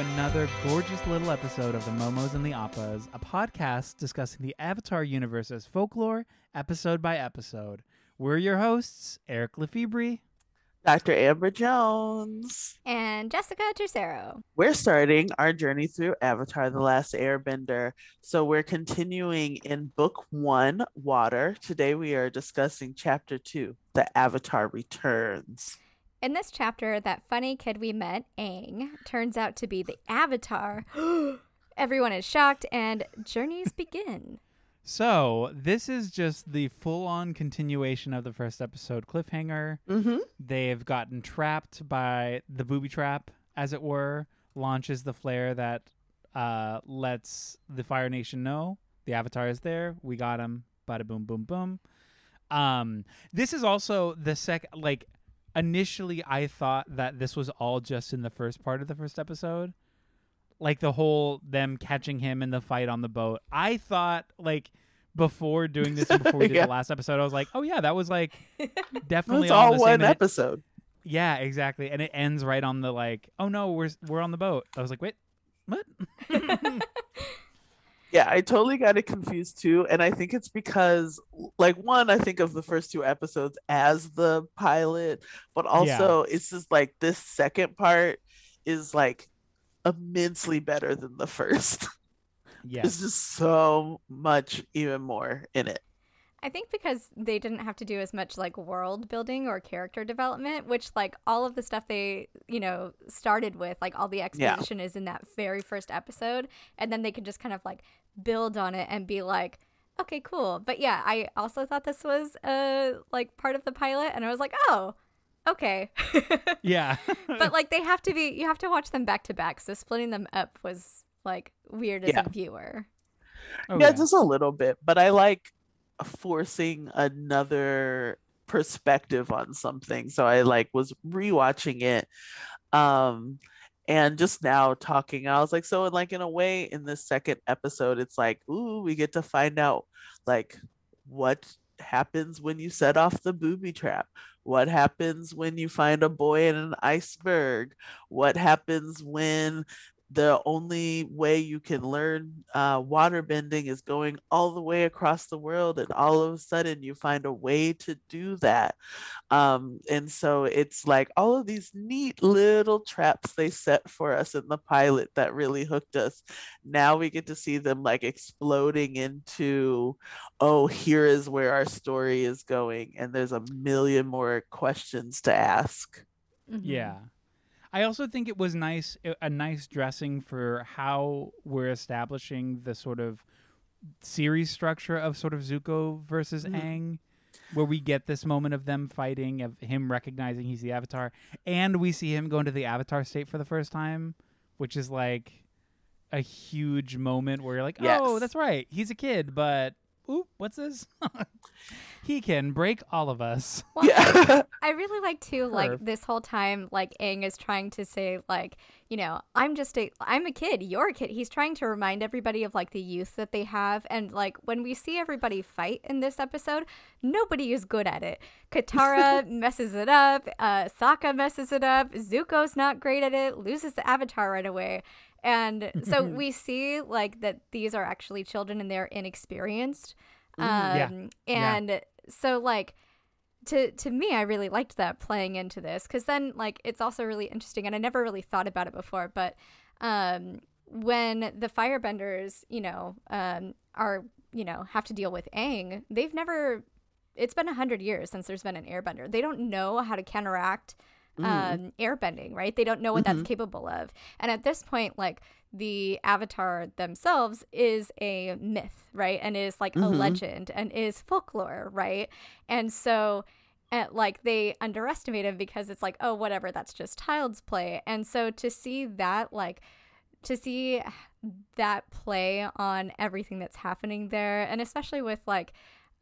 another gorgeous little episode of the Momos and the Appas, a podcast discussing the Avatar universe's folklore episode by episode. We're your hosts, Eric Lefebvre. Dr. Amber Jones. And Jessica Tercero. We're starting our journey through Avatar The Last Airbender. So we're continuing in book one, Water. Today we are discussing chapter two, The Avatar Returns. In this chapter, that funny kid we met, Aang, turns out to be the Avatar. Everyone is shocked, and journeys begin. So, this is just the full on continuation of the first episode cliffhanger. Mm-hmm. They've gotten trapped by the booby trap, as it were, launches the flare that uh, lets the Fire Nation know the Avatar is there. We got him. Bada boom, boom, boom. Um, this is also the second, like, initially I thought that this was all just in the first part of the first episode. Like the whole them catching him in the fight on the boat. I thought like before doing this and before we did Yeah. the last episode, I was like, oh yeah, that was like definitely It's all one and it- episode. yeah, exactly. And it ends right on the like, oh no, we're we're on the boat. I was like, wait, what? Yeah, I totally got it confused too. And I think it's because, like, one, I think of the first two episodes as the pilot, but also it's just like this second part is like immensely better than the first. yeah, It's just so much even more in it. I think because they didn't have to do as much like world building or character development, which like all of the stuff they, you know, started with, like all the exposition is in that very first episode. And then they could just kind of like build on it and be like, okay, cool. But yeah, I also thought this was uh like part of the pilot and I was like, oh, okay. yeah. but like they have to be you have to watch them back to back. So splitting them up was like weird as Yeah. a viewer. Oh, yeah, just a little bit, but I like forcing another perspective on something. So I like was rewatching it. Um and just now talking, I was like, so like in a way, in this second episode, it's like, ooh, we get to find out like what happens when you set off the booby trap. What happens when you find a boy in an iceberg? What happens when the only way you can learn uh, water bending is going all the way across the world and all of a sudden you find a way to do that um, and so it's like all of these neat little traps they set for us in the pilot that really hooked us now we get to see them like exploding into oh here is where our story is going and there's a million more questions to ask Mhm. Yeah. I also think it was nice a nice dressing for how we're establishing the sort of series structure of sort of Zuko versus Mhm. Aang where we get this moment of them fighting of him recognizing he's the avatar and we see him go into the avatar state for the first time which is like a huge moment where you're like oh Yes. that's right he's a kid but oop what's this he can break all of us Well, yeah I really like too, like Curve. this whole time, like Aang is trying to say, like, you know, I'm just a, I'm a kid, you're a kid. He's trying to remind everybody of like the youth that they have, and like when we see everybody fight in this episode, nobody is good at it. Katara messes it up, uh, Sokka messes it up, Zuko's not great at it, loses the Avatar right away, and so we see like that these are actually children and they're inexperienced, um, Yeah. Yeah. and so like to to me i really liked that playing into this because then like it's also really interesting and i never really thought about it before but um when the firebenders you know um are you know have to deal with Aang, they've never it's been a hundred years since there's been an airbender they don't know how to counteract um airbending right? They don't know what that's capable of. And at this point like the avatar themselves is a myth right? And is like a Mhm. legend and is folklore right? And so uh, like they underestimate him because it's like oh whatever that's just child's play. And so to see that like to see that play on everything that's happening there and especially with like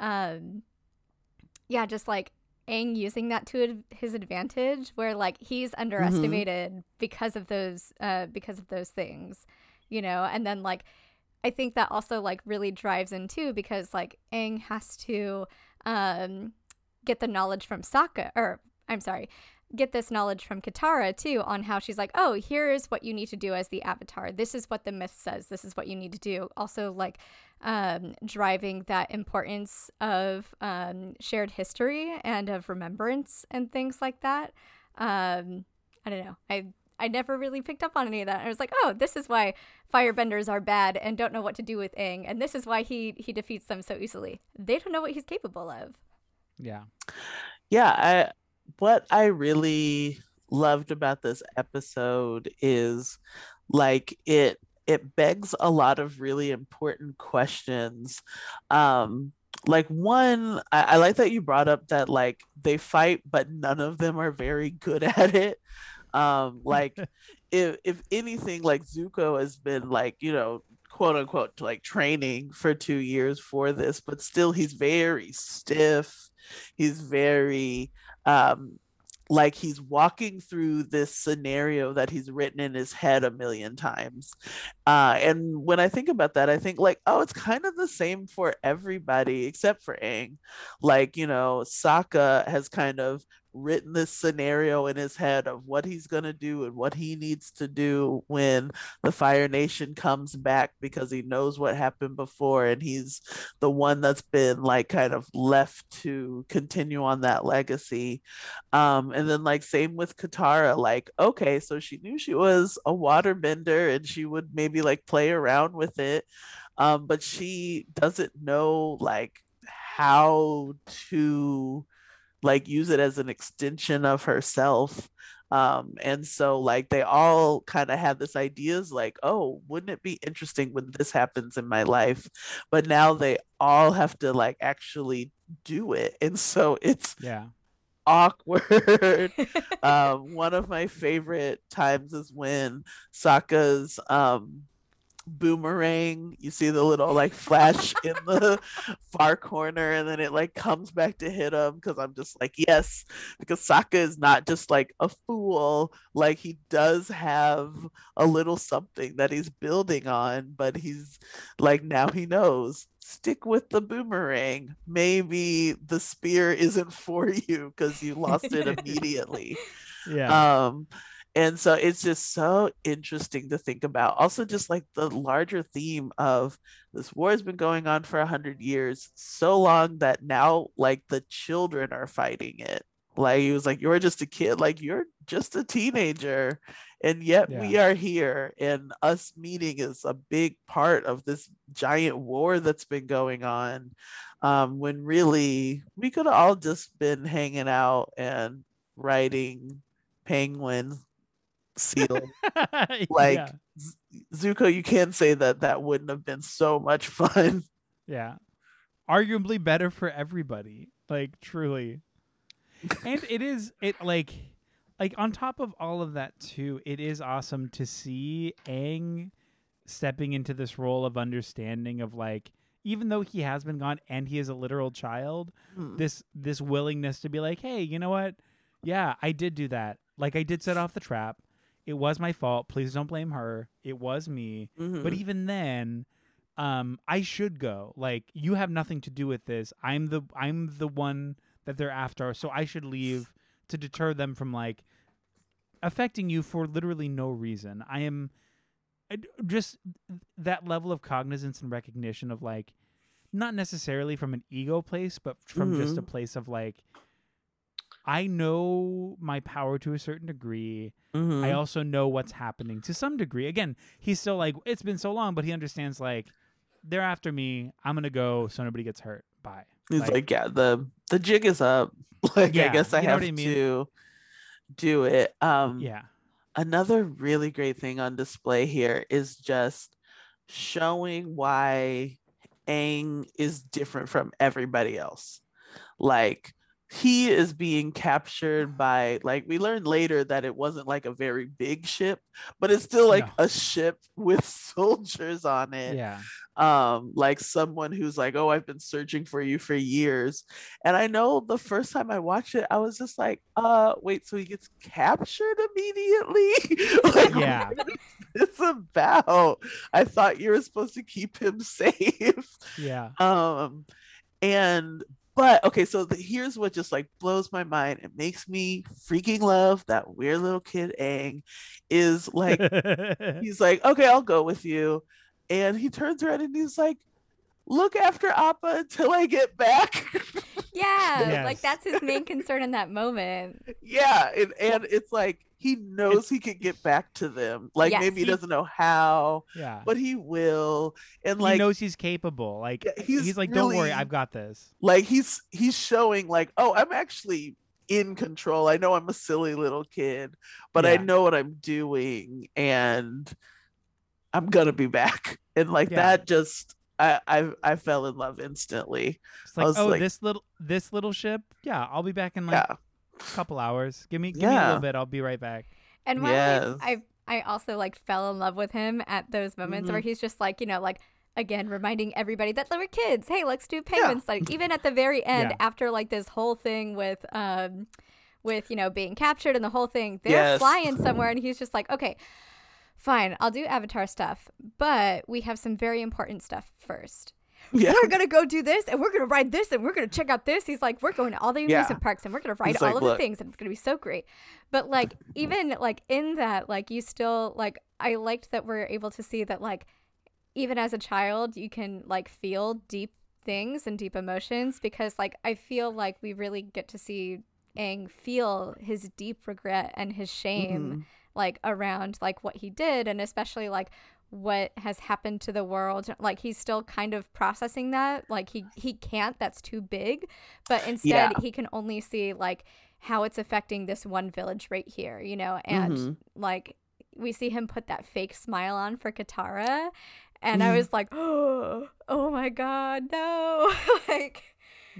um yeah just like Aang using that to his advantage where like he's underestimated because of those uh because of those things you know? And then like I think that also like really drives in too because like Aang has to um get the knowledge from Sokka or I'm sorry get this knowledge from Katara too on how she's like, oh, here's what you need to do as the Avatar. This is what the myth says. This is what you need to do. Also, like um, driving that importance of um, shared history and of remembrance and things like that. Um, I don't know. I I never really picked up on any of that. I was like, oh, this is why firebenders are bad and don't know what to do with Aang, and this is why he he defeats them so easily. They don't know what he's capable of. Yeah. Yeah, I what I really loved about this episode is like it it begs a lot of really important questions um like one I, I, like that you brought up that like they fight but none of them are very good at it um like if if anything like zuko has been like you know quote unquote like training for two years for this but still he's very stiff he's very um like he's walking through this scenario that he's written in his head a million times. Uh, and when I think about that, I think like, oh, it's kind of the same for everybody except for Aang. Like, you know, Sokka has kind of written this scenario in his head of what he's going to do and what he needs to do when the Fire Nation comes back because he knows what happened before and he's the one that's been like kind of left to continue on that legacy. Um, and then like same with Katara, like, okay, so she knew she was a waterbender and she would maybe like play around with it. Um, but she doesn't know like how to like use it as an extension of herself. Um and so like they all kind of have this ideas like oh wouldn't it be interesting when this happens in my life? But now they all have to like actually do it. And so it's yeah. awkward. Um one of my favorite times is when Sokka's um boomerang. You see the little like flash in the far corner, and then it like comes back to hit him because I'm just like, yes, because Sokka is not just like a fool. Like he does have a little something that he's building on, but he's like now he knows. Stick with the boomerang. Maybe the spear isn't for you because you lost it immediately. Yeah. Um and so it's just so interesting to think about. Also just like the larger theme of this war has been going on for a hundred years so long that now like the children are fighting it. Like he was like you're just a kid like you're just a teenager and yet yeah. we are here and us meeting is a big part of this giant war that's been going on. Um, when really we could have all just been hanging out and writing penguins seal. like yeah. Zuko, you can't say that that wouldn't have been so much fun. Yeah. Arguably better for everybody. Like truly. and it is it like like on top of all of that too, it is awesome to see Aang stepping into this role of understanding of like even though he has been gone and he is a literal child, hmm. this this willingness to be like, "Hey, you know what? Yeah, I did do that. Like I did set off the trap it was my fault. Please don't blame her. It was me. Mm-hmm. But even then, um, I should go. Like you have nothing to do with this. I'm the I'm the one that they're after, so I should leave to deter them from like affecting you for literally no reason. I am just that level of cognizance and recognition of like not necessarily from an ego place, but from mm-hmm. just a mm-hmm. place of like I know my power to a certain degree. Mm-hmm. I also know what's happening to some degree. Again, he's still like, it's been so long, but he understands like they're after me. I'm gonna go so nobody gets hurt. Bye. He's like, like yeah, the the jig is up. like yeah, I guess I have I mean? to do it. Um yeah. Another really great thing on display here is just showing why Aang is different from everybody else. Like he is being captured by like we learned later that it wasn't like a very big ship but it's still like no. a ship with soldiers on it yeah. um like someone who's like oh i've been searching for you for years. And i know the first time i watched it i was just like uh wait so he gets captured immediately? Like yeah. it's about? I thought you were supposed to keep him safe. Yeah. Um and but okay, so the, here's what just like blows my mind. It makes me freaking love that weird little kid Aang is like he's like, okay, I'll go with you. And he turns around and he's like, look after Appa until I get back. Yeah, like that's his main concern in that moment. yeah. And, and it's like he knows he can get back to them. Like Yes. maybe he He- doesn't know how, yeah. but he will. And he like he knows he's capable. Like he's he's, like, don't worry, I've got this. like he's he's showing like, oh, I'm actually in control. I know I'm a silly little kid, but I know what I'm doing and I'm gonna be back. And like Yeah. that just I, I I fell in love instantly. It's I like, was oh, like- this little this little ship. Yeah, I'll be back in like yeah. a couple hours. Give me give me a little bit. I'll be right back. And while Yes. I, I I also like fell in love with him at those moments where Mm-hmm. he's just like, you know, like again reminding everybody that they were kids. Hey, let's do penguin Like Even at the very end, Yeah. after like this whole thing with um with, you know, being captured and the whole thing, they're Yes. flying somewhere and he's just like, Okay, fine, I'll do Avatar stuff, but we have some very important stuff first. Yeah. We're gonna go do this and we're gonna ride this and we're gonna check out this. He's like, we're going to all the Yeah. amusement parks and we're gonna ride He's all like, of "Look." the things and it's gonna be so great. But like even like in that, like you still like I liked that we're able to see that like even as a child you can like feel deep things and deep emotions because like I feel like we really get to see Aang feel his deep regret and his shame Mhm. Like around like what he did and especially like what has happened to the world. Like he's still kind of processing that. Like he he can't. That's too big. But instead Yeah. he can only see like how it's affecting this one village right here you know? And Mhm. like we see him put that fake smile on for Katara. And I Mhm. was like oh, oh my god no. Like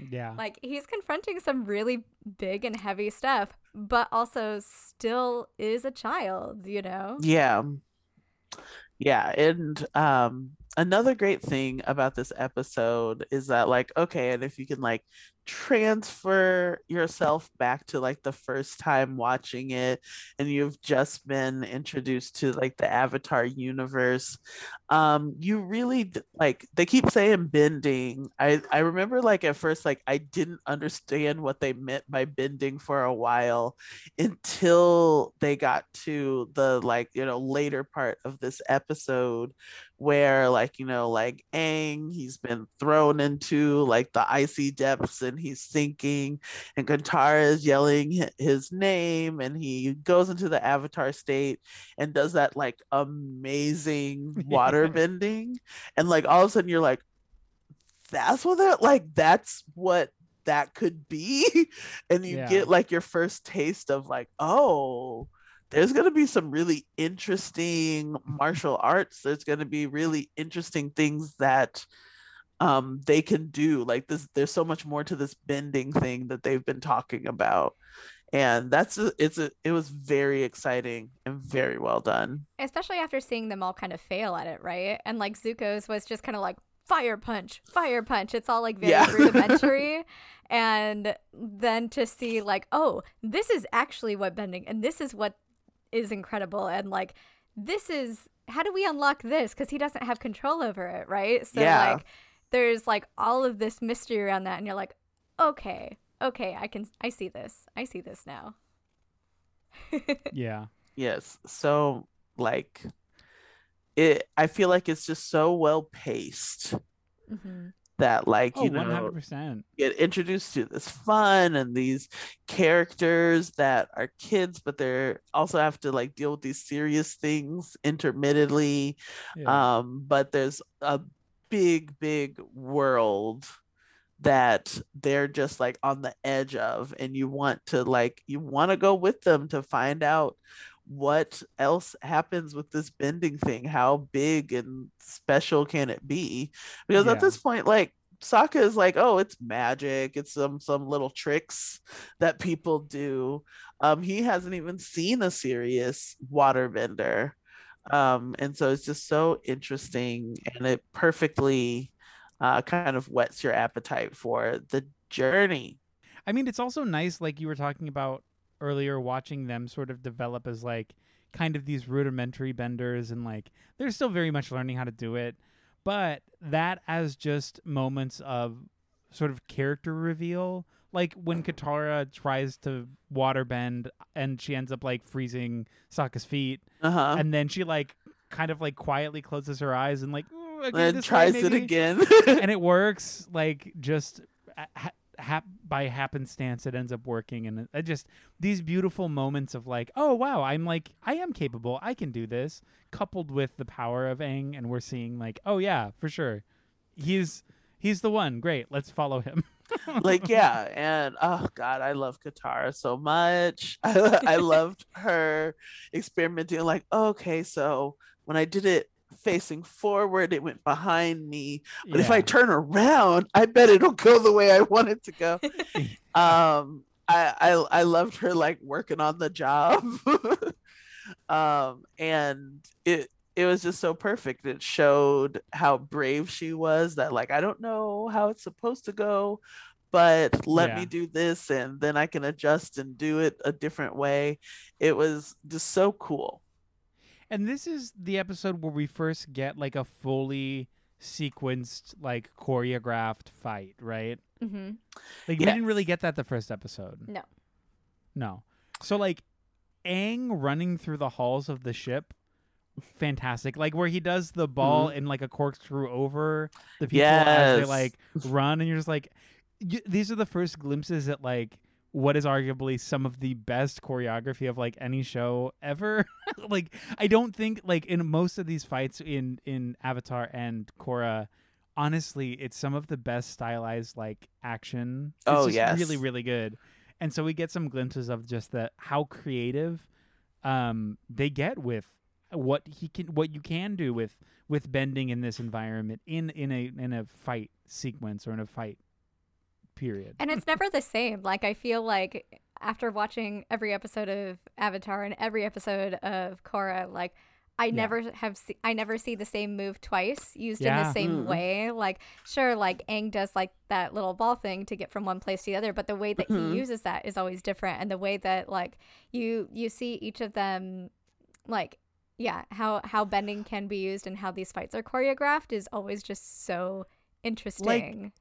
Yeah. like he's confronting some really big and heavy stuff, but also still is a child, you know? Yeah. Yeah, and um another great thing about this episode is that like okay, and if you can like transfer yourself back to like the first time watching it and you've just been introduced to like the Avatar universe, um you really like they keep saying bending. I I remember like at first like I didn't understand what they meant by bending for a while until they got to the like you know later part of this episode where like you know like Aang he's been thrown into like the icy depths and he's sinking and Katara is yelling his name and he goes into the avatar state and does that like amazing water bending and like all of a sudden you're like that's what that like that's what that could be? And you Yeah. get like your first taste of like oh there's going to be some really interesting martial arts. There's going to be really interesting things that um they can do like this there's so much more to this bending thing that they've been talking about and that's a, it's a it was very exciting and very well done Especially after seeing them all kind of fail at it, right? And like Zuko's was just kind of like fire punch, fire punch. It's all like very Yeah. rudimentary. and then to see like, oh, this is actually what bending and this is what is incredible and like this is how do we unlock this because he doesn't have control over it, right? So Yeah. like there's like all of this mystery around that and you're like, okay, okay, I can I see this. I see this now. yeah. Yes. So like it I feel like it's just so well paced hmm that like Oh, you know hundred percent. get introduced to this fun and these characters that are kids but they're also have to like deal with these serious things intermittently Yeah. um but there's a big big world that they're just like on the edge of and you want to like you want to go with them to find out what else happens with this bending thing how big and special can it be? Because Yeah. at this point like Sokka is like oh it's magic. It's some some little tricks that people do. Um he hasn't even seen a serious water waterbender um and so it's just so interesting and it perfectly uh kind of whets your appetite for the journey I mean, it's also nice, like you were talking about earlier, watching them sort of develop as like kind of these rudimentary benders, and like they're still very much learning how to do it. But that as just moments of sort of character reveal. Like when Katara tries to waterbend and she ends up like freezing Sokka's feet, Uh-huh. and then she like kind of like quietly closes her eyes and like "Ooh, okay, and tries it again. and it works like just ha- hap- by happenstance it ends up working and it, it just these beautiful moments of like oh wow i'm like i am capable i can do this coupled with the power of Aang and we're seeing like oh yeah for sure he's he's the one great let's follow him like yeah and oh god i love katara so much. I, I loved her experimenting like okay so when i did it facing forward it went behind me but if i turn around i bet it'll go the way i want it to go. Um I, I i loved her like working on the job. Um and it it was just so perfect. It showed how brave she was that like i don't know how it's supposed to go but let Yeah. me do this and then i can adjust and do it a different way it was just so cool and this is the episode where we first get like a fully sequenced like choreographed fight right hmm Like we didn't really get that the first episode. No. No. So like Aang running through the halls of the ship, fantastic. Like where he does the ball in like a corkscrew over the people as they Mm-hmm. Like run, and you're just like, y- these are the first glimpses at like what is arguably some of the best choreography of like any show ever. like I don't think like in most of these fights in in Avatar and Korra, honestly, it's some of the best stylized like action. It's Oh, yes. really really good. And so we get some glimpses of just the how creative um they get with what he can what you can do with with bending in this environment in in a in a fight sequence or in a fight period. And it's never the same. Like I feel like after watching every episode of Avatar and every episode of Korra, like I Yeah. never have se- I never see the same move twice used in the same Mm. way. Like sure, like Aang does like that little ball thing to get from one place to the other, but the way that Mhm. he uses that is always different, and the way that like you you see each of them, like yeah, how how bending can be used and how these fights are choreographed is always just so interesting. like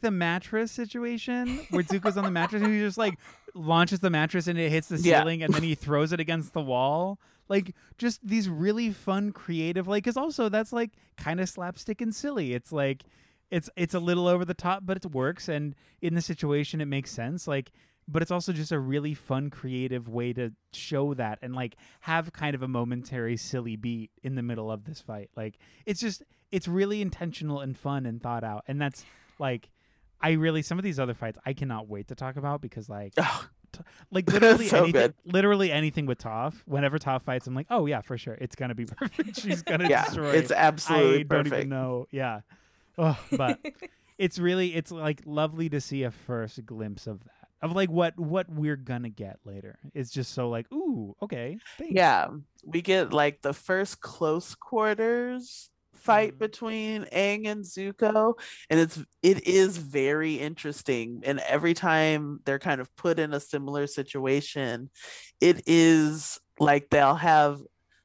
the mattress situation where Zuko's on the mattress and he just like launches the mattress and it hits the Yeah. ceiling and then he throws it against the wall. Like just these really fun, creative. Like, cause also that's like kind of slapstick and silly. It's like it's it's a little over the top, but it works and in the situation it makes sense. Like, but it's also just a really fun, creative way to show that and like have kind of a momentary silly beat in the middle of this fight. Like, it's just it's really intentional and fun and thought out, and that's like I really some of these other fights I cannot wait to talk about because like Oh, like literally So anything good. literally anything with Toph. Whenever Toph fights, I'm like, oh yeah, for sure, it's gonna be perfect. She's gonna yeah destroy. it's I absolutely don't even know. Yeah, oh, but it's really it's like lovely to see a first glimpse of that of like what what we're gonna get later. It's just so like ooh okay thanks. Yeah, we get like the first close quarters fight Mhm. between Aang and Zuko, and it's it is very interesting. And every time they're kind of put in a similar situation, it is like they'll have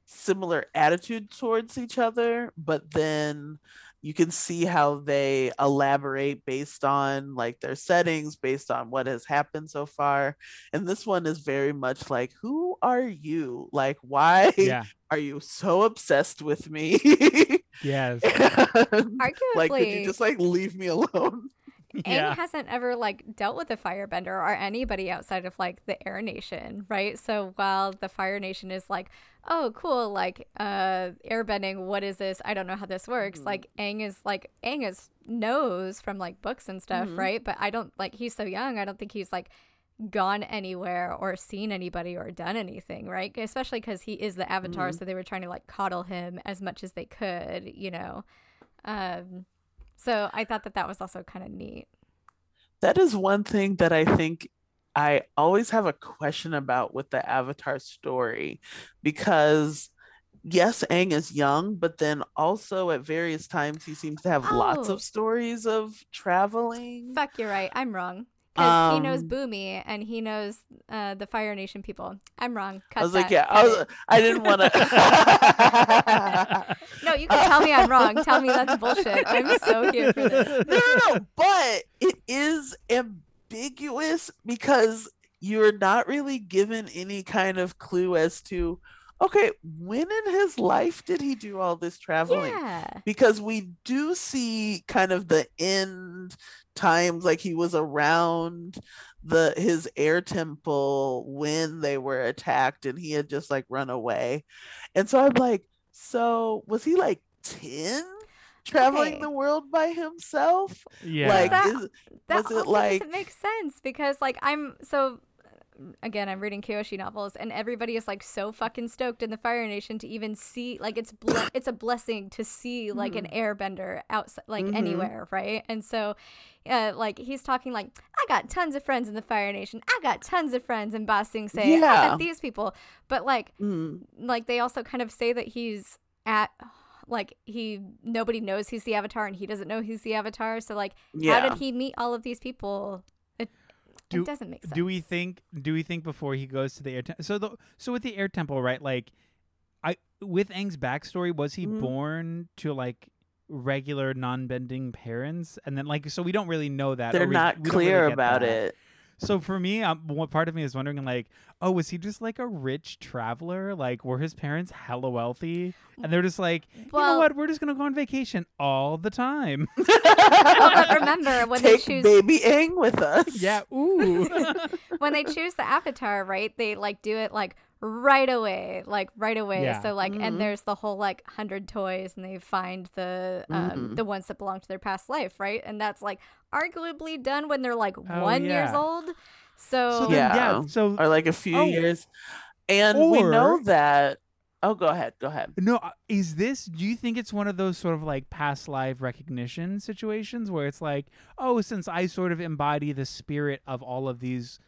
similar attitude towards each other, but then you can see how they elaborate based on like their settings based on what has happened so far and this one is very much like who are you like why yeah are you so obsessed with me yes And, Arguably, like could you just like leave me alone Aang yeah hasn't ever like dealt with a firebender or anybody outside of like the Air Nation, right? So while the Fire Nation is like, oh, cool, like uh airbending, what is this? I don't know how this works. Mhm. Like Aang is like Aang is knows from like books and stuff, Mhm. right? But I don't like he's so young. I don't think he's like gone anywhere or seen anybody or done anything, right? Especially because he is the Avatar, Mhm. so they were trying to like coddle him as much as they could, you know. Um, so I thought that that was also kind of neat. that is one thing that I think I always have a question about with the Avatar story because yes, Aang is young, but then also at various times he seems to have lots Oh. of stories of traveling. Fuck, you're right. I'm wrong. Because he knows Um, Bumi and he knows uh, the Fire Nation people. I'm wrong. Cut I was that. like, yeah, cut I, it. was, I didn't want to. No, you can tell me I'm wrong. Tell me that's bullshit. I'm so here for this. no, no, no. But it is ambiguous because you're not really given any kind of clue as to, okay, when in his life did he do all this traveling? Yeah. Because we do see kind of the end times, like he was around the his air temple when they were attacked and he had just like run away. And so I'm like, so was he like 10 traveling Okay. the world by himself? Yeah. Like That- is, That was it also like doesn't sense because like I'm so again I'm reading Kyoshi novels and everybody is like so fucking stoked in the Fire Nation to even see like it's ble- it's a blessing to see like an airbender outside like Mhm. anywhere right and so uh, like he's talking like I got tons of friends in the Fire Nation I got tons of friends and Ba Sing Se I Yeah. got these people but like Mm, like they also kind of say that he's at like he nobody knows he's the avatar and he doesn't know he's the avatar so like yeah. how did he meet all of these people? It, Do- it doesn't make sense. Do we think? Do we think before he goes to the air temple? So the so with the air temple, right? Like, I with Aang's backstory, was he Mhm. born to like regular non-bending parents, and then like so we don't really know that. They're or we- not we don't really clear about that. it. So for me, um, one part of me is wondering, like, oh, was he just like a rich traveler? Like, were his parents hella wealthy, and they're just like, you know what? We're just gonna go on vacation all the time. Well, but remember when Take they choose baby Aang with us. yeah. Ooh. when they choose the avatar, right? They like do it like right away, like right away. Yeah. So like, Mhm. and there's the whole like hundred toys, and they find the um, Mhm. the ones that belong to their past life, right? And that's like arguably done when they're like Oh, one years old. So, so then, yeah. Yeah. So Or like a few Oh. years. And we know that. Oh, go ahead. Go ahead. No, uh, is this? Do you think it's one of those sort of like past life recognition situations where it's like, oh, since I sort of embody the spirit of all of these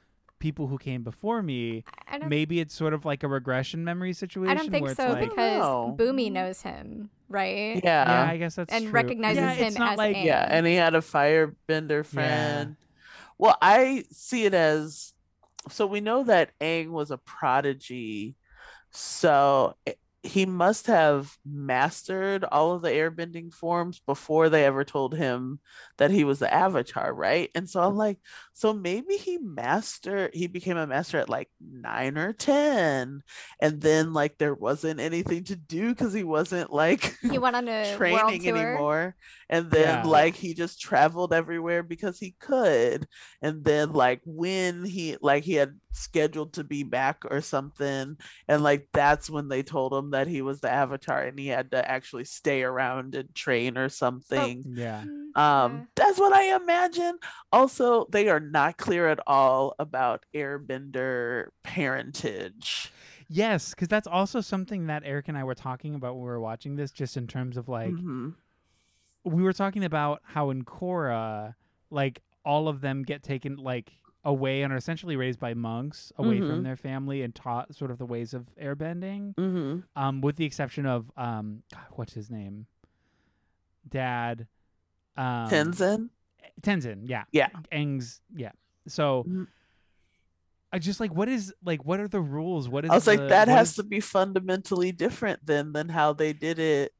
people who came before me, maybe it's sort of like a regression memory situation. I don't think where so like, because know. Bumi knows him, right? Yeah. yeah, I guess that's true and true. recognizes yeah, him it's not as like Aang. Yeah. And he had a firebender friend. Well, I see it as so we know that Aang was a prodigy. So i- he must have mastered all of the airbending forms before they ever told him that he was the avatar, right? And so I'm mm-hmm. like, so maybe he mastered, he became a master at like nine or 10. And then like there wasn't anything to do because he wasn't like He went on a training anymore and then Yeah. like he just traveled everywhere because he could and then like when he like he had scheduled to be back or something and like that's when they told him that he was the avatar and he had to actually stay around and train or something Yeah. Mm, um yeah. that's what i imagine also they are not clear at all about airbender parentage Yes, because that's also something that Eric and I were talking about when we were watching this, just in terms of like Mhm. We were talking about how in Korra, like all of them get taken like away and are essentially raised by monks away from Mhm. their family and taught sort of the ways of airbending. Mhm. Um, with the exception of um, God, what's his name? Dad. Um, tenzin Tenzin, yeah. Yeah. Aang's, yeah. So. Mhm. I just like what is like what are the rules? What is I was like, that has is- to be fundamentally different than than how they did it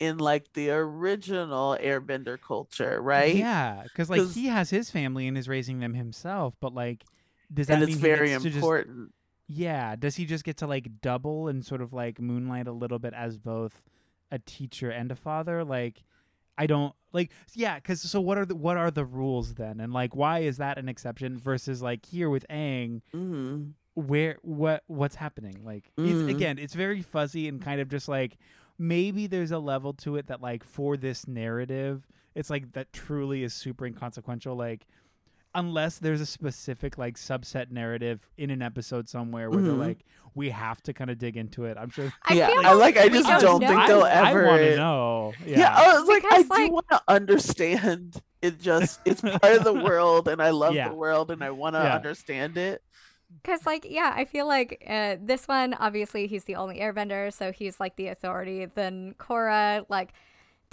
in like the original Airbender culture, right? Yeah, because like 'Cause- he has his family and is raising them himself, but like, does that and mean very to just- important. yeah, does he just get to like double and sort of like moonlight a little bit as both a teacher and a father? Like, I don't like. Yeah, because so what are the what are the rules then? And like, why is that an exception versus like here with Aang? hmm where what what's happening like it's, Mm. again it's very fuzzy and kind of just like maybe there's a level to it that like for this narrative it's like that truly is super inconsequential like unless there's a specific like subset narrative in an episode somewhere where they're Mhm. like we have to kind of dig into it i'm sure I yeah, feel I like. I just don't don't, know. think they'll ever. I want to know yeah, Yeah, I was like, I Because, like- do want to understand. It just it's part of the world, and I love Yeah. the world, and I want to Yeah. understand it. Because, like, yeah, I feel like uh, this one, obviously, he's the only airbender, so he's like the authority. Then Korra, like,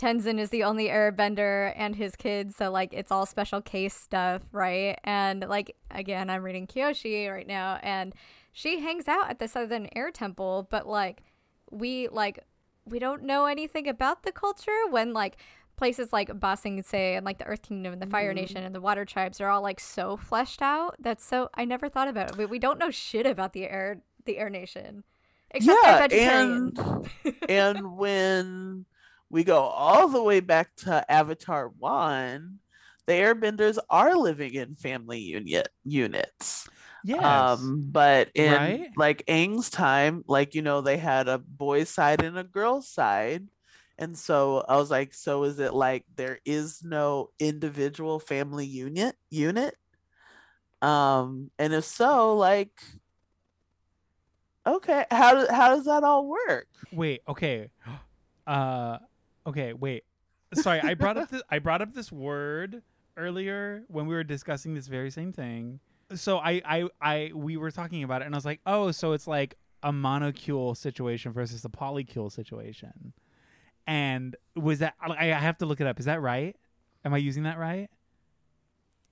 Tenzin is the only airbender and his kids, so like it's all special case stuff, right? And like again, I'm reading Kyoshi right now and she hangs out at the Southern Air Temple, but like we like we don't know anything about the culture when like places like Ba Sing Se and like the Earth Kingdom and the Fire Mhm. Nation and the Water Tribes are all like so fleshed out. That's so I never thought about it. We, we don't know shit about the Air the Air Nation. Except they're yeah, vegetarian. and and when we go all the way back to Avatar One, the Airbenders are living in family unit units. Yes. Um, but in Right? like Aang's time, like you know, they had a boys' side and a girls' side. And so I was like, so is it like there is no individual family unit unit? Um, and if so, like okay, how do, how does that all work? Wait, okay. Uh okay, wait. Sorry, I brought up this I brought up this word earlier when we were discussing this very same thing. So I I I we were talking about it and I was like, "Oh, so it's like a monocule situation versus a polycule situation." And was that I I have to look it up. Is that right? Am I using that right?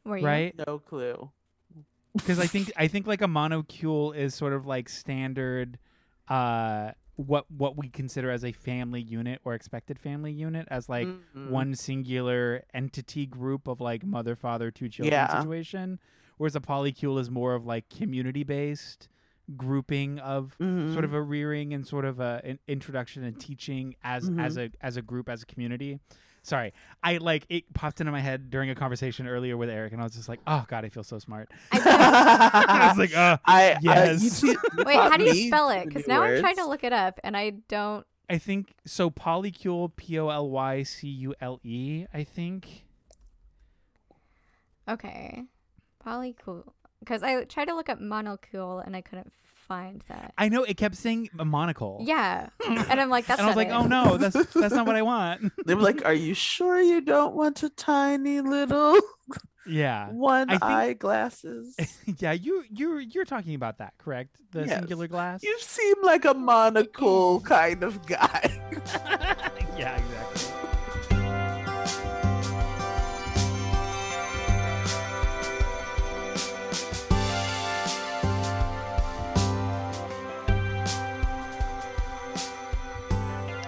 Were you? Right? No clue. because I think I think like a monocule is sort of like standard uh what what we consider as a family unit or expected family unit as like Mhm. one singular entity group of like mother father two children Yeah. situation whereas a polycule is more of like community based grouping of sort of Mhm. a rearing and sort of a, an introduction and teaching as as mm-hmm. a as a group as a community sorry i like it popped into my head during a conversation earlier with eric and i was just like oh god i feel so smart i was like oh I, uh, Yes. I, you see- you Wait, how do you spell it? Because new now I'm trying to look it up and I don't. I think so. Polycule, P O L Y C U L E. I think. Okay, polycule. Because I tried to look up monocule and I couldn't find that. I know it kept saying a monocle. Yeah, and I'm like, that's and I was not like, oh, it. oh no, that's that's not what I want. They were like, "Are you sure you don't want a tiny little yeah, one I think- eye glasses? yeah. You you you're talking about that, correct? The Yes. singular glass. You seem like a monocle kind of guy." yeah, exactly.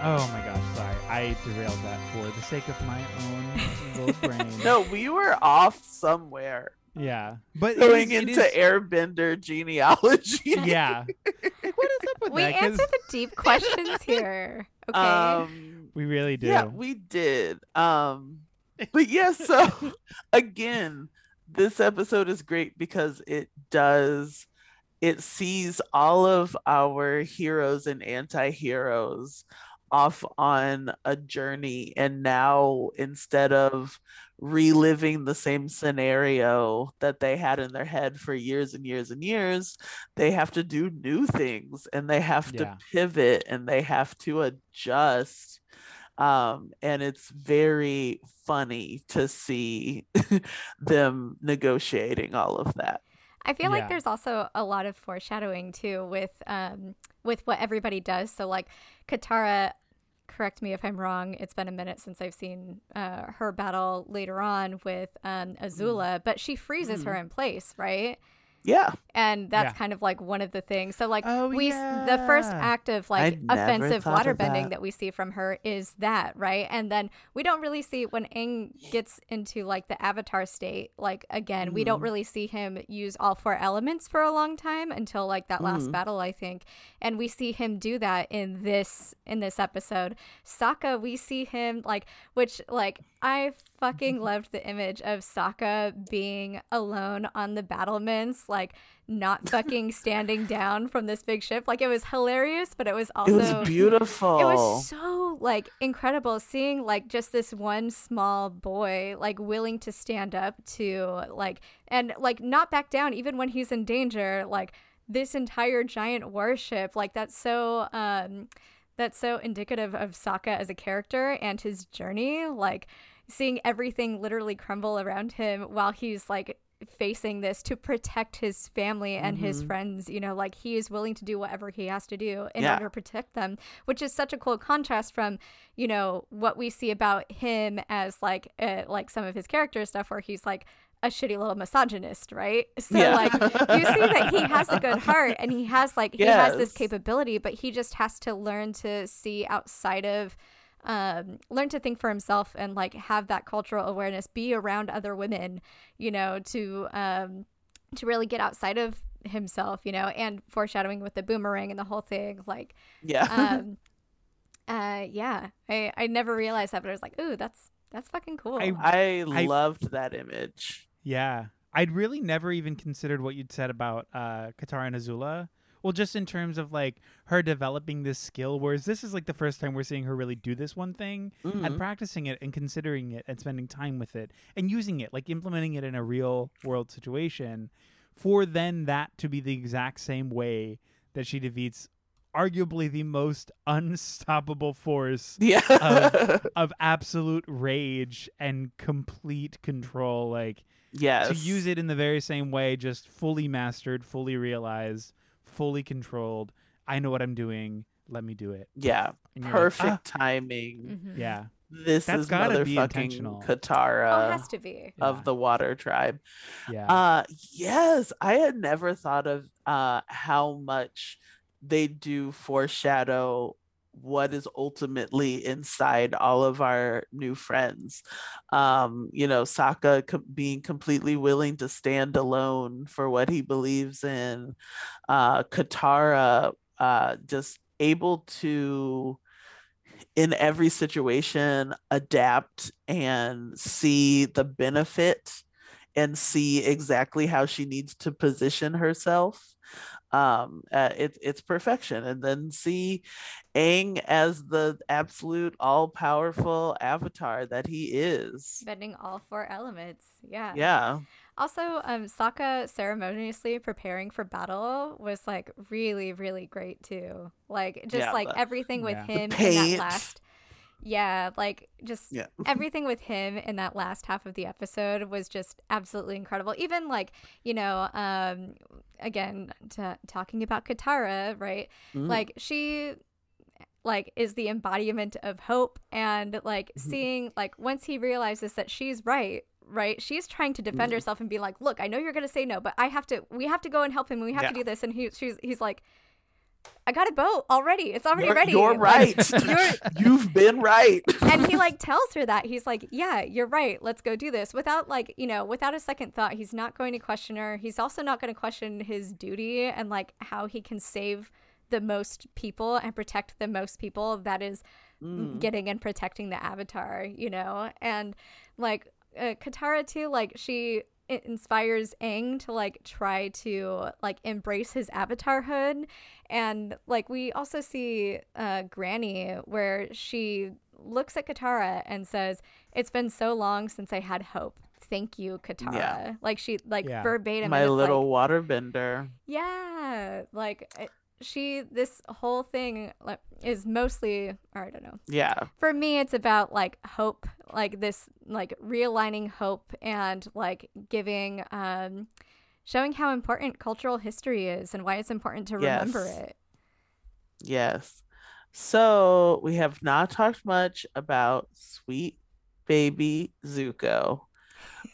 Oh my gosh, sorry. I derailed that for the sake of my own little brain. no, we were off somewhere Yeah. But going is- into is- Airbender genealogy. Yeah. Like what is up with that? We answer the deep questions here. Okay. Um, we really do. Yeah, we did. Um, but yeah, so again, this episode is great because it does it sees all of our heroes and anti-heroes off on a journey and now instead of reliving the same scenario that they had in their head for years and years and years they have to do new things and they have Yeah. to pivot and they have to adjust um and it's very funny to see them negotiating all of that I feel Yeah. like there's also a lot of foreshadowing too with um with what everybody does. So like Katara, correct me if I'm wrong. It's been a minute since I've seen uh, her battle later on with um, Azula, but she freezes her in place, right? Yeah And that's Yeah. kind of like one of the things. So like Oh, we s- the first act of like I'd offensive thought of that. that. we see from her is that, right? And then we don't really see when Aang gets into like the avatar state, like again, we don't Mhm. really see him use all four elements for a long time until like that last Mhm. battle, I think. And we see him do that in this in this episode. Sokka, we see him like which like I fucking loved the image of Sokka being alone on the battlements, like not fucking standing down from this big ship. Like it was hilarious, but it was also it was beautiful. it was so like incredible seeing like just this one small boy like willing to stand up to like and like not back down even when he's in danger. Like this entire giant warship like that's so um that's so indicative of Sokka as a character and his journey. Like seeing everything literally crumble around him while he's like facing this to protect his family and his Mhm. friends. You know, like he is willing to do whatever he has to do in Yeah. order to protect them, which is such a cool contrast from you know what we see about him as like uh, like some of his character stuff where he's like a shitty little misogynist, right? So Yeah. like you see that he has a good heart and he has like he has this capability, but he just has to learn to see outside of um learn to think for himself and like have that cultural awareness be around other women you know to um to really get outside of himself you know and foreshadowing with the boomerang and the whole thing like Yeah. um uh yeah i i never realized that but i was like ooh that's that's fucking cool I- I I- loved that image. Yeah. I'd really never even considered what you'd said about uh Katara and Azula. Well, just in terms of like her developing this skill, whereas this is like the first time we're seeing her really do this one thing and Mhm. practicing it and considering it and spending time with it and using it, like implementing it in a real world situation, for then that to be the exact same way that she defeats arguably the most unstoppable force Yeah. of- of absolute rage and complete control. Like yes. to use it in the very same way, just fully mastered, fully realized, fully controlled. I know what I'm doing. Let me do it. Yeah. And you're like, Perfect "Ah." timing. Mhm. yeah. This That's is gotta be motherfucking. Katara oh has to be of Yeah. the water tribe. Yeah. Uh yes, I had never thought of uh how much they do foreshadow what is ultimately inside all of our new friends. Um, you know, Sokka com- being completely willing to stand alone for what he believes in. Uh Katara uh just able to in every situation adapt and see the benefit and see exactly how she needs to position herself um uh, it, it's perfection and then see Aang as the absolute all-powerful avatar that he is bending all four elements yeah yeah Also, um, Sokka ceremoniously preparing for battle was like really, really great too. Like just Yeah, like the- everything with Yeah. Him in that last. Yeah, like just Yeah. everything with him in that last half of the episode was just absolutely incredible. Even like you know, um, again, t- talking about Katara, right? Mhm. like she like is the embodiment of hope and like Mhm. seeing like once he realizes that she's right right she's trying to defend Mhm. herself and be like look i know you're gonna say no but i have to we have to go and help him and we have Yeah. to do this and he she's he's like i got a boat already. It's already you're, ready. you're right. you're you've been right. And he like tells her that. He's like yeah you're right. Let's go do this. Without like you know without a second thought he's not going to question her. He's also not going to question his duty and like how he can save the most people and protect the most people that is Mm. getting and protecting the avatar you know? And like uh, katara too like she i- inspires Aang to like try to like embrace his avatarhood. And like we also see uh granny where she looks at katara and says it's been so long since i had hope. Thank you katara. Like she like Yeah. verbatim my little like, waterbender yeah. Like it- she this whole thing is mostly or i don't know yeah for me it's about like hope like this like realigning hope and like giving um showing how important cultural history is and why it's important to remember Yes. it Yes. So we have not talked much about sweet baby Zuko.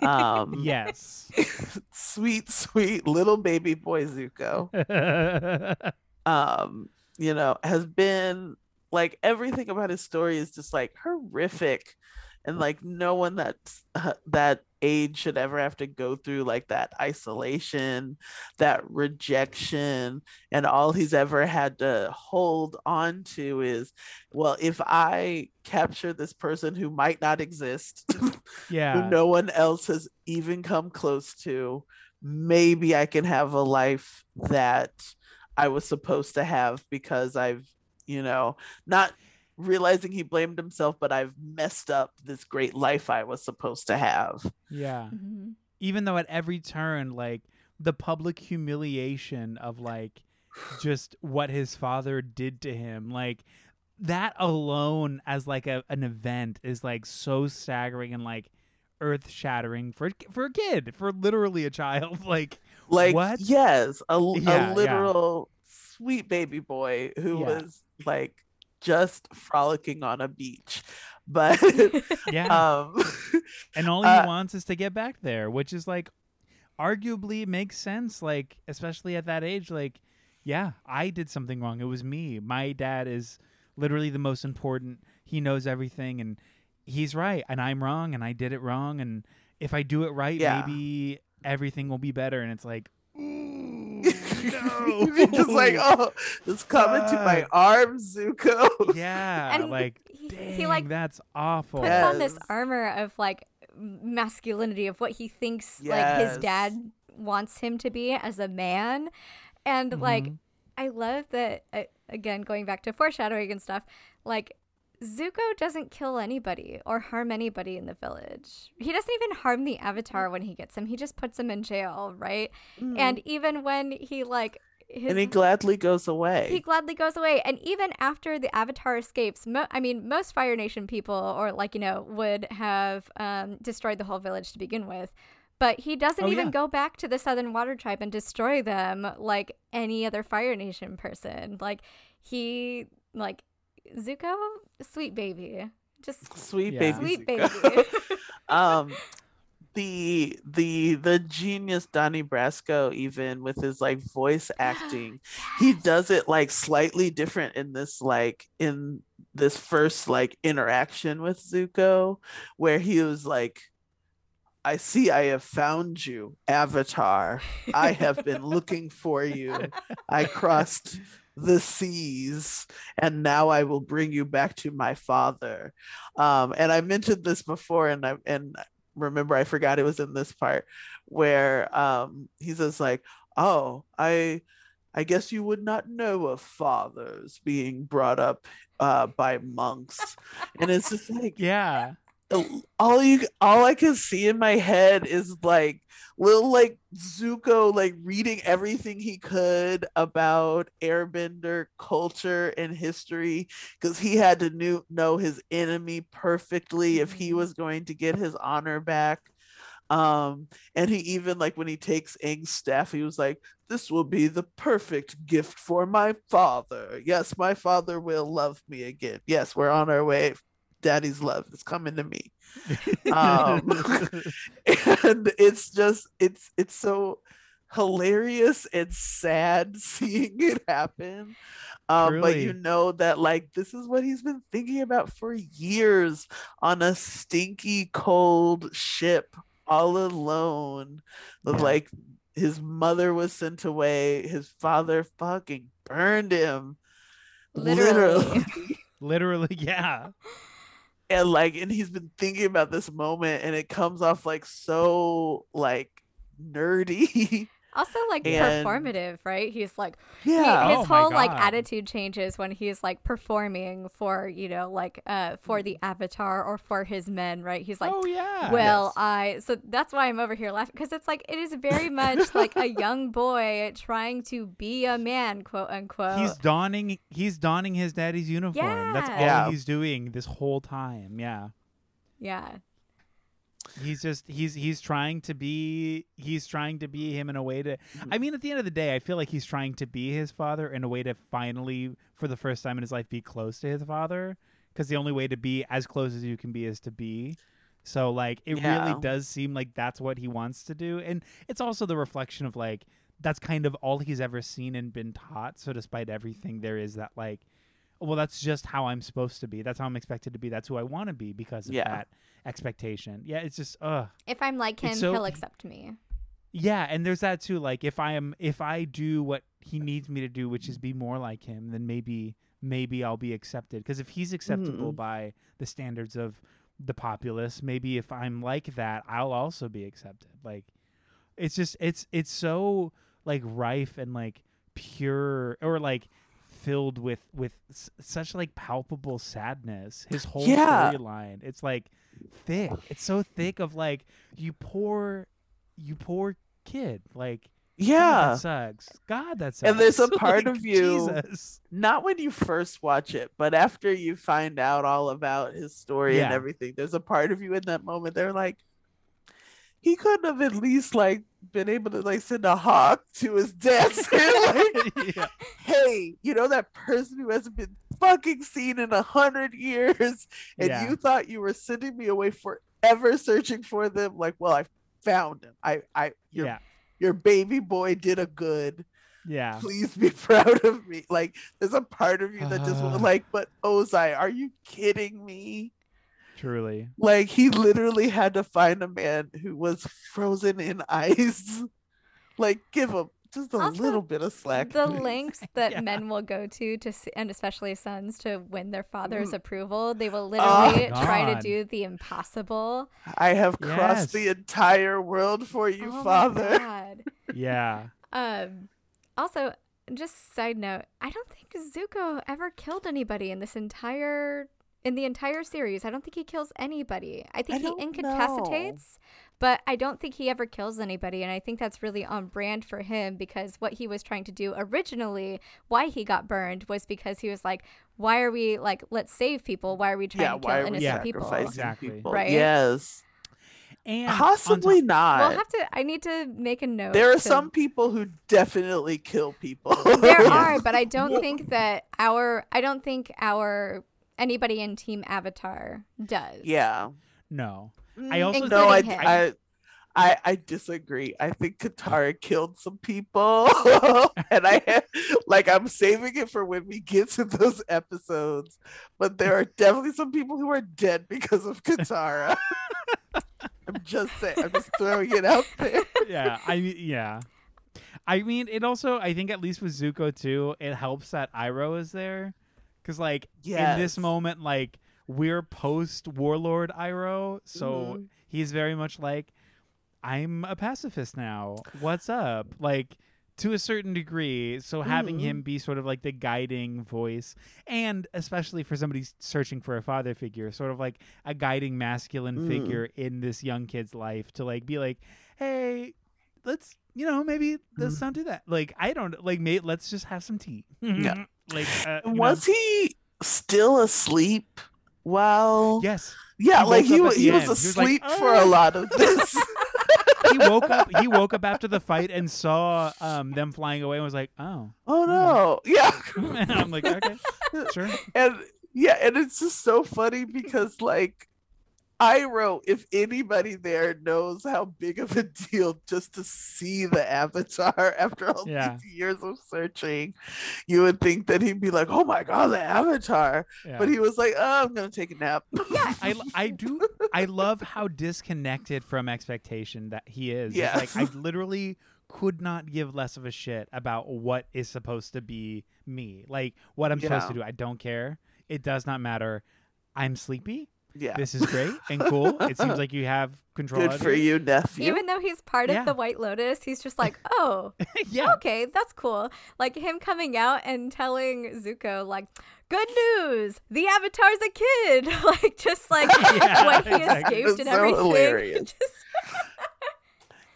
Um, yes. sweet, sweet little baby boy Zuko. Um, you know, has been like everything about his story is just like horrific, and like no one that uh, that age should ever have to go through like that isolation, that rejection, and all he's ever had to hold on to is, well, if I capture this person who might not exist, yeah. who no one else has even come close to, maybe I can have a life that I was supposed to have because I've, you know, not realizing he blamed himself, but I've messed up this great life I was supposed to have. Yeah. Mhm. Even though at every turn, like the public humiliation of like just what his father did to him, like that alone as like a, an event is like so staggering and like earth shattering for for a kid, for literally a child. Like like What? yes a, Yeah, yeah. literal sweet baby boy who Yeah. was like just frolicking on a beach but yeah, um and all he uh, wants is to get back there, which is like arguably makes sense. Like especially at that age, like yeah, I did something wrong. It was me. My dad is literally the most important. He knows everything, and he's right, and I'm wrong, and I did it wrong, and if I do it right, Yeah. maybe everything will be better. And it's like. Ooh, no. Just like oh it's coming to my Fuck. arms zuko yeah, And like he, dang, he like that's awful. puts on this armor of like masculinity of what he thinks like his dad wants him to be as a man and like Mhm. i love that uh, again going back to foreshadowing and stuff like Zuko doesn't kill anybody or harm anybody in the village. He doesn't even harm the avatar when he gets him. He just puts him in jail, right? And even when he like his and he gladly goes away he gladly goes away and even after the avatar escapes mo- i mean most fire nation people or like you know would have um, destroyed the whole village to begin with but he doesn't Oh, even yeah. go back to the southern water tribe and destroy them like any other fire nation person like he like zuko sweet baby. Just sweet Yeah. baby sweet Zuko. baby. Um the the the genius Dante Basco even with his like voice acting he does it like slightly different in this like in this first like interaction with Zuko where he was like I see I have found you avatar. I have been looking for you. I crossed the seas and now I will bring you back to my father um and I mentioned this before and I and remember I forgot it was in this part where um he says like oh I I guess you would not know of fathers being brought up uh by monks and it's just like yeah. All you all I can see in my head is like little like Zuko like reading everything he could about airbender culture and history because he had to knew, know his enemy perfectly if he Mhm. was going to get his honor back. Um and he even like when he takes Aang's staff he was like this will be the perfect gift for my father. Yes my father will love me again. Yes we're on our way daddy's love is coming to me um, and it's just it's it's so hilarious and sad seeing it happen um but you know that like this is what he's been thinking about for years on a stinky cold ship all alone Yeah. like his mother was sent away his father fucking burned him Literally. Literally, yeah. And like and he's been thinking about this moment and it comes off like so like nerdy also like And- performative right he's like He- yeah his Oh whole like attitude changes when he's like performing for you know like uh for the avatar or for his men right he's like oh yeah. well Yes. i so that's why i'm over here laughing because it's like it is very much like a young boy trying to be a man quote unquote he's donning he's donning his daddy's uniform. That's all Yeah. Yeah. he's doing this whole time. Yeah. yeah He's just he's he's trying to be he's trying to be him in a way to mm. I mean at the end of the day I feel like he's trying to be his father in a way to finally for the first time in his life be close to his father because the only way to be as close as you can be is to be. So like it Yeah. really does seem like that's what he wants to do and it's also the reflection of like that's kind of all he's ever seen and been taught so despite everything there is that like well that's just how I'm supposed to be. That's how I'm expected to be. That's who I want to be because of Yeah. that expectation. Yeah, it's just uh if i'm like him so- he'll accept me yeah, and there's that too. Like if I am if I do what he needs me to do, which is be more like him, then maybe maybe I'll be accepted. Because if he's acceptable Mhm. by the standards of the populace, maybe if I'm like that, I'll also be accepted. Like it's just it's it's so like rife and like pure or like filled with with s- such like palpable sadness. His whole Yeah. storyline, it's like thick. It's so thick of like you poor you poor kid. Like God, yeah that sucks. God, that sucks. And there's a part Like, of you- Jesus. not when you first watch it but after you find out all about his story and everything there's a part of you in that moment they're like he couldn't have at least like been able to like send a hawk to his desk like yeah. hey you know that person who hasn't been fucking seen in a hundred years and Yeah. you thought you were sending me away forever searching for them like well i found him i i your, yeah. your baby boy did a good Yeah. please be proud of me like there's a part of you that just Uh. like but ozai are you kidding me Truly. like he literally had to find a man who was frozen in ice. Like give him just a Also, little bit of slack. the please. lengths that Yeah. men will go to to see, and especially sons to win their father's Mm. approval they will Oh, literally try to do the impossible I have crossed the entire world for you, oh my father. God. Yeah. um also just side note i don't think zuko ever killed anybody in this entire in the entire series i don't think he kills anybody i think I he don't incapacitates but i don't think he ever kills anybody and i think that's really on brand for him because what he was trying to do originally why he got burned was because he was like why are we like let's save people why are we trying Yeah, to kill are we innocent people Exactly. people? Right? Yes. And Possibly top- not. we'll have to i need to make a note there are to- some people who definitely kill people. there are but i don't think that our i don't think our anybody in team avatar does Yeah. no. Mm, I also no, I, I, I, I disagree. I think Katara killed some people, and I have, like I'm saving it for when we get to those episodes. But there are definitely some people who are dead because of Katara. I'm just saying. I'm just throwing it out there. yeah, I yeah. I mean, it also, I think, at least with Zuko too, it helps that Iroh is there, because like in this moment, like we're post Warlord Iroh, so Mhm. he's very much like, I'm a pacifist now. What's up? Like to a certain degree. So having Mhm. him be sort of like the guiding voice, and especially for somebody searching for a father figure, sort of like a guiding masculine Mm. figure in this young kid's life, to like be like, hey, let's you know maybe let's Mhm. not do that. Like I don't like. Mate, let's just have some tea. Yeah. like uh, you know? Was he still asleep? Well, Yes, yeah, he like woke he was he was end. He was like, asleep for a "Ah." lot of this. he woke up. He woke up after the fight and saw um them flying away and was like, oh. oh no, yeah. and I'm like, okay, sure. and yeah, and it's just so funny because like Iroh, if anybody there knows how big of a deal just to see the avatar after all Yeah. these years of searching, you would think that he'd be like, "Oh my god, the avatar!" Yeah. But he was like, "Oh, I'm gonna take a nap." Yeah. I, I do I love how disconnected from expectation that he is. It's like I literally could not give less of a shit about what is supposed to be me. Like what I'm supposed to do. I don't care. It does not matter. I'm sleepy. Yeah, This is great and cool. It seems like you have control. good of for it. you, nephew. even though he's part Yeah. of the white lotus he's just like oh yeah. okay that's cool like him coming out and telling zuko like good news the avatar's a kid like just like Yeah, when he exactly. escaped It's and so everything hilarious. Just-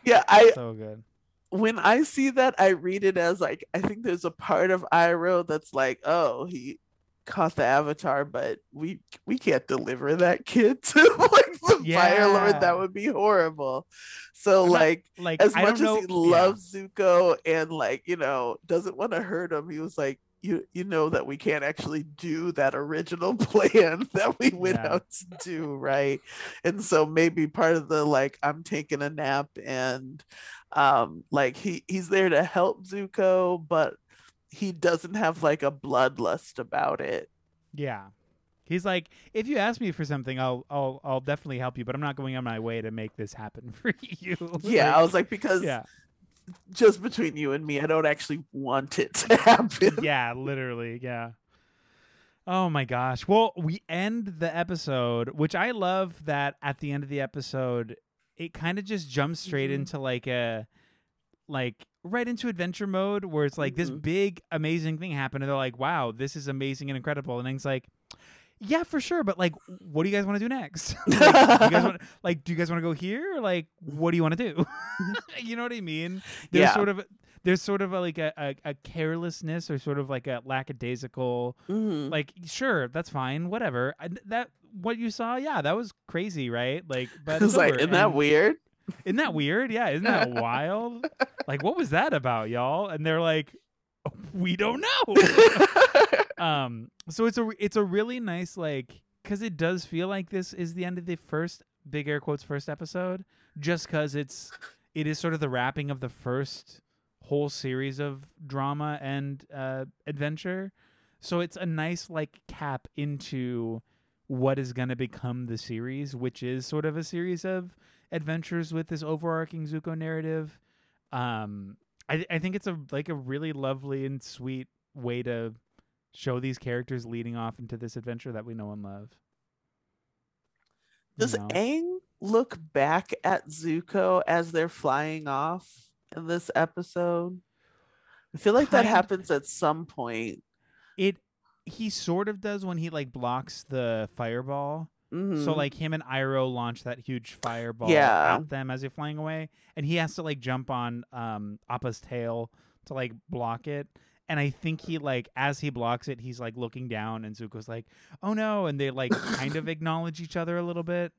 yeah, I So good. when I see that, I read it as like I think there's a part of Iroh that's like, oh, he caught the avatar, but we we can't deliver that kid to like the Fire Lord. That would be horrible. So not- like Like as I much don't know. as he yeah. loves Zuko and like, you know, doesn't want to hurt him, he was like you you know that we can't actually do that original plan that we went Yeah. out to do, right? And so maybe part of the like I'm taking a nap and um like he he's there to help Zuko, but he doesn't have like a bloodlust about it. Yeah. He's like, if you ask me for something, I'll I'll I'll definitely help you, but I'm not going on my way to make this happen for you. Yeah, I was like because yeah, just between you and me, I don't actually want it to happen. yeah, literally, yeah. Oh my gosh. Well, we end the episode, which I love that at the end of the episode, it kind of just jumps straight Mhm. into like a like right into adventure mode where it's like this Mhm. big amazing thing happened and they're like, "Wow, this is amazing and incredible." And then it's like, "Yeah, for sure, but like what do you guys want to do next?" like, do you guys want like do you guys want to go here like what do you want to do? you know what I mean? There's Yeah. sort of there's sort of a, like a, a, a carelessness or sort of like a lackadaisical Mhm. like sure that's fine whatever I, that what you saw yeah that was crazy right like but It's like, isn't that weird? Isn't that weird? Yeah, isn't that wild? Like, what was that about, y'all? And they're like, we don't know. um, so it's a it's a really nice like because it does feel like this is the end of the first big air quotes first episode, just because it's it is sort of the wrapping of the first whole series of drama and uh, adventure. So it's a nice like cap into what is going to become the series, which is sort of a series of adventures with this overarching Zuko narrative. Um, I I think it's a like a really lovely and sweet way to show these characters leading off into this adventure that we know and love. You Does know? Aang look back at Zuko as they're flying off in this episode? I feel like that happens at some point. it he sort of does when he like blocks the fireball. So Mhm. like him and Iroh launch that huge fireball Yeah. at them as they're flying away, and he has to like jump on um Appa's tail to like block it. And I think he like as he blocks it, he's like looking down, and Zuko's like, "Oh no!" And they like kind of acknowledge each other a little bit,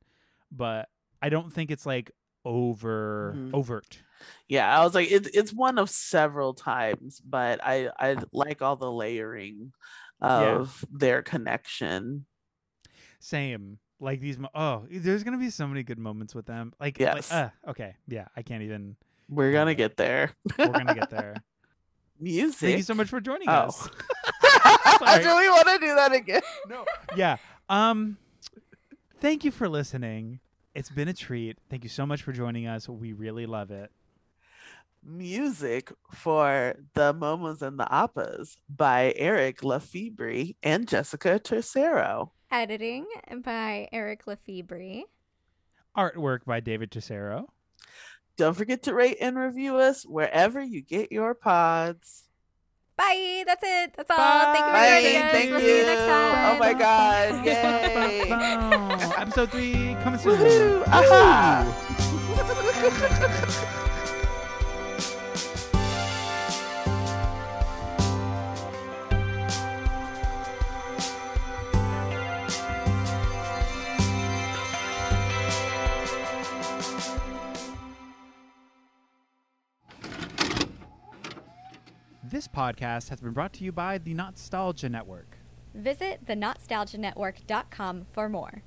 but I don't think it's like over Mhm. overt. yeah, I was like, it, it's one of several times, but I I like all the layering Yeah. of their connection. Same. Like these. Mo- oh, there's gonna be so many good moments with them. Like, Yes. like uh, okay, yeah. I can't even. We're gonna get there. We're gonna get there. Music. Thank you so much for joining Oh. us. I really want to do that again. no. Yeah. Um thank you for listening. It's been a treat. Thank you so much for joining us. We really love it. Music for the Momos and the Appas by Eric Lefebvre and Jessica Tercero. Editing by Eric Lefebvre. Artwork by David Tesero. Don't forget to rate and review us wherever you get your pods. Bye. That's it. That's all. Bye. Thank you for Bye. joining us. Thank we'll see you next oh time. Oh my God. Yay. Episode three coming soon. Woohoo. Woo. Aha. This podcast has been brought to you by the Nostalgia Network. Visit thenostalgianetwork.com for more.